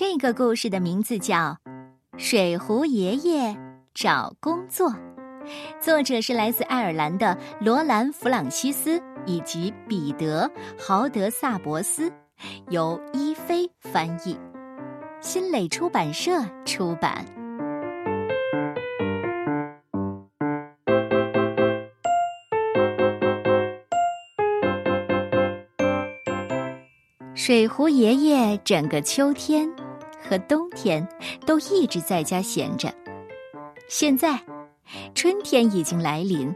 这个故事的名字叫《水壶爷爷找工作》，作者是来自爱尔兰的罗兰·弗朗西斯以及彼得·豪德萨博斯，由伊菲翻译，新蕾出版社出版。水壶爷爷整个秋天和冬天都一直在家闲着。现在，春天已经来临，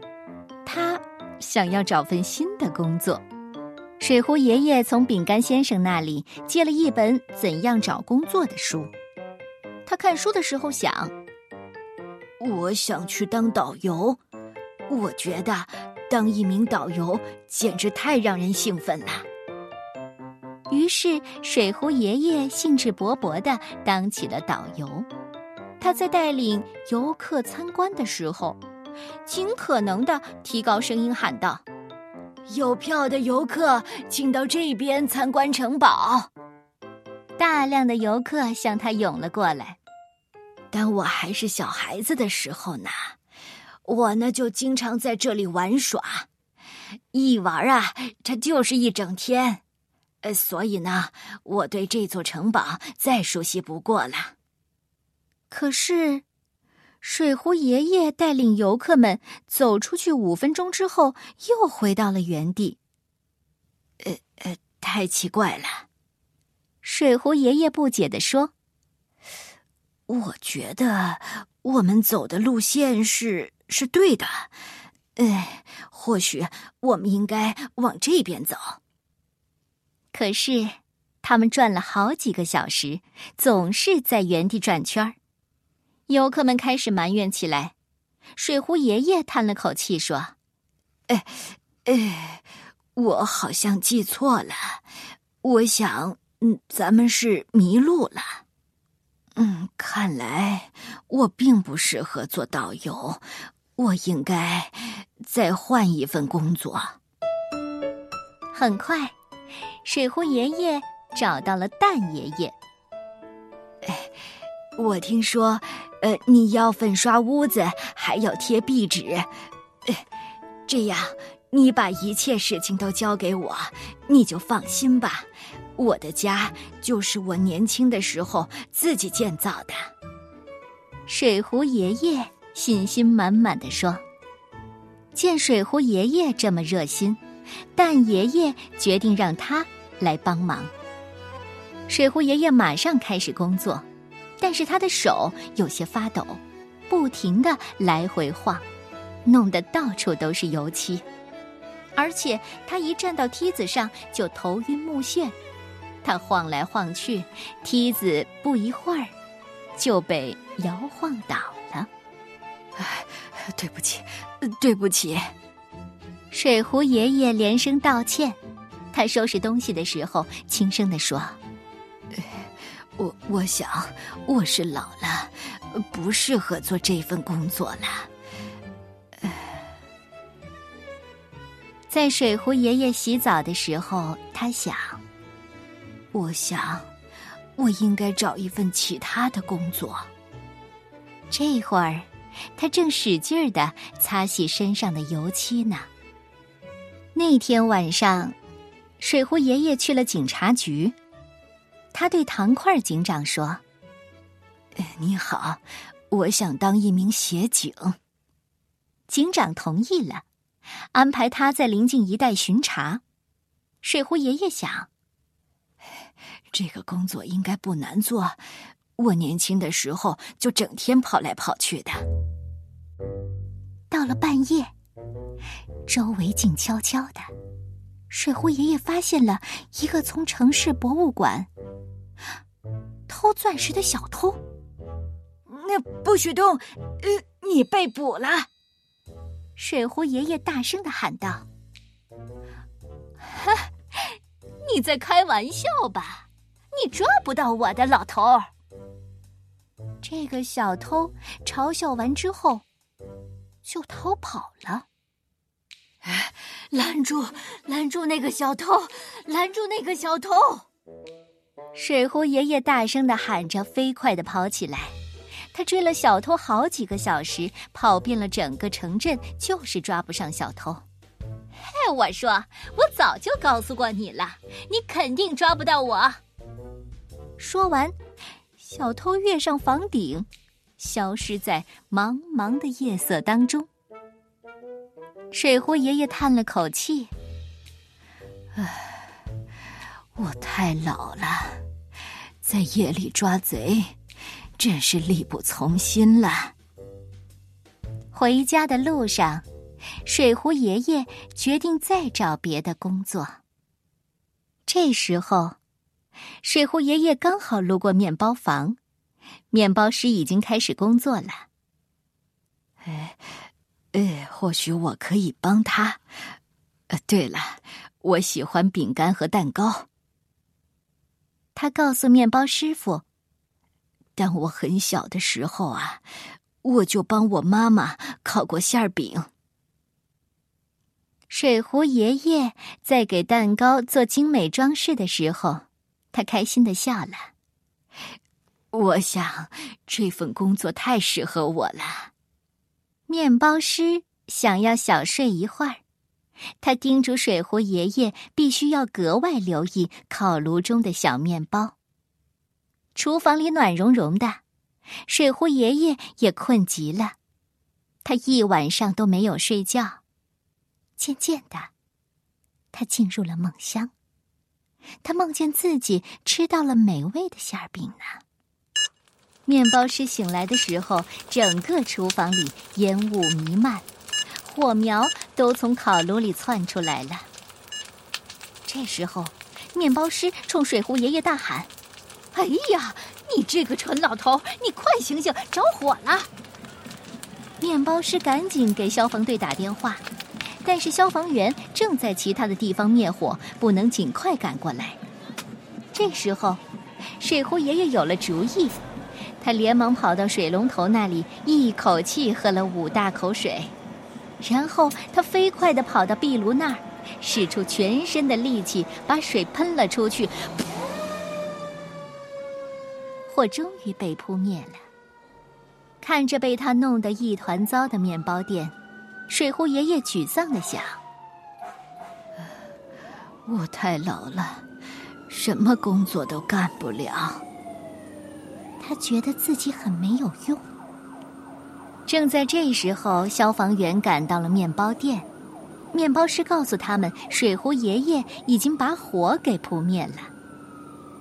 他想要找份新的工作。水壶爷爷从饼干先生那里借了一本《怎样找工作》的书。他看书的时候想：“我想去当导游，我觉得当一名导游简直太让人兴奋了。”于是，水壶爷爷兴致勃勃地当起了导游。他在带领游客参观的时候，尽可能地提高声音喊道：“有票的游客，请到这边参观城堡。”大量的游客向他涌了过来。当我还是小孩子的时候呢，我呢就经常在这里玩耍，一玩啊，它就是一整天。呃，所以呢，我对这座城堡再熟悉不过了。可是，水壶爷爷带领游客们走出去五分钟之后，又回到了原地。呃呃，太奇怪了！水壶爷爷不解地说：“我觉得我们走的路线是是对的，哎，或许我们应该往这边走。”可是，他们转了好几个小时，总是在原地转圈儿。游客们开始埋怨起来。水壶爷爷叹了口气说：“哎，哎，我好像记错了。我想，嗯，咱们是迷路了。嗯，看来我并不适合做导游。我应该再换一份工作。”很快。水壶爷爷找到了蛋爷爷。哎，我听说，呃，你要粉刷屋子，还要贴壁纸，这样你把一切事情都交给我，你就放心吧。我的家就是我年轻的时候自己建造的。水壶爷爷信心满满的说：“见水壶爷爷这么热心。”蛋爷爷决定让他来帮忙。水壶爷爷马上开始工作，但是他的手有些发抖，不停的来回晃，弄得到处都是油漆。而且他一站到梯子上就头晕目眩，他晃来晃去，梯子不一会儿就被摇晃倒了。哎，对不起，对不起。水壶爷爷连声道歉，他收拾东西的时候轻声地说：“我我想我是老了，不适合做这份工作了。”在水壶爷爷洗澡的时候，他想：“我想，我应该找一份其他的工作。”这会儿，他正使劲儿的擦洗身上的油漆呢。那天晚上，水壶爷爷去了警察局。他对糖块警长说：“你好，我想当一名协警。”警长同意了，安排他在临近一带巡查。水壶爷爷想：“这个工作应该不难做，我年轻的时候就整天跑来跑去的。”到了半夜。周围静悄悄的，水壶爷爷发现了一个从城市博物馆偷钻石的小偷。那不许动！呃，你被捕了！水壶爷爷大声的喊道：“哈，你在开玩笑吧？你抓不到我的，老头儿！”这个小偷嘲笑完之后，就逃跑了。拦住！拦住那个小偷！拦住那个小偷！水壶爷爷大声的喊着，飞快的跑起来。他追了小偷好几个小时，跑遍了整个城镇，就是抓不上小偷。嘿，我说，我早就告诉过你了，你肯定抓不到我。说完，小偷跃上房顶，消失在茫茫的夜色当中。水壶爷爷叹了口气：“唉，我太老了，在夜里抓贼。”真是力不从心了。回家的路上，水壶爷爷决定再找别的工作。这时候，水壶爷爷刚好路过面包房，面包师已经开始工作了。哎，呃，或许我可以帮他。呃，对了，我喜欢饼干和蛋糕。他告诉面包师傅。当我很小的时候啊，我就帮我妈妈烤过馅饼。水壶爷爷在给蛋糕做精美装饰的时候，他开心的笑了。我想这份工作太适合我了。面包师想要小睡一会儿，他叮嘱水壶爷爷必须要格外留意烤炉中的小面包。厨房里暖融融的，水壶爷爷也困极了，他一晚上都没有睡觉。渐渐的，他进入了梦乡。他梦见自己吃到了美味的馅饼呢。面包师醒来的时候，整个厨房里烟雾弥漫，火苗都从烤炉里窜出来了。这时候，面包师冲水壶爷爷大喊。哎呀，你这个蠢老头，你快醒醒，着火了！面包师赶紧给消防队打电话，但是消防员正在其他的地方灭火，不能尽快赶过来。这时候，水壶爷爷有了主意，他连忙跑到水龙头那里，一口气喝了五大口水，然后他飞快的跑到壁炉那儿，使出全身的力气把水喷了出去。火终于被扑灭了。看着被他弄得一团糟的面包店，水壶爷爷沮丧的想：“我太老了，什么工作都干不了。”他觉得自己很没有用。正在这时候，消防员赶到了面包店，面包师告诉他们，水壶爷爷已经把火给扑灭了。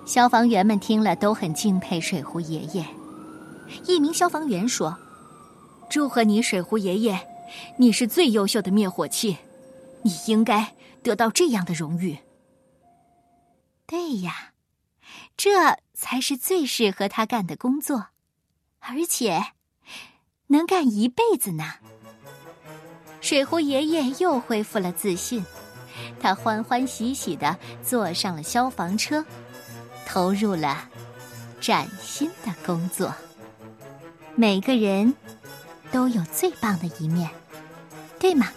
消防员们听了都很敬佩水壶爷爷。一名消防员说：“祝贺你，水壶爷爷，你是最优秀的灭火器，你应该得到这样的荣誉。”对呀，这才是最适合他干的工作，而且能干一辈子呢。水壶爷爷又恢复了自信，他欢欢喜喜的坐上了消防车。投入了崭新的工作。每个人都有最棒的一面，对吗？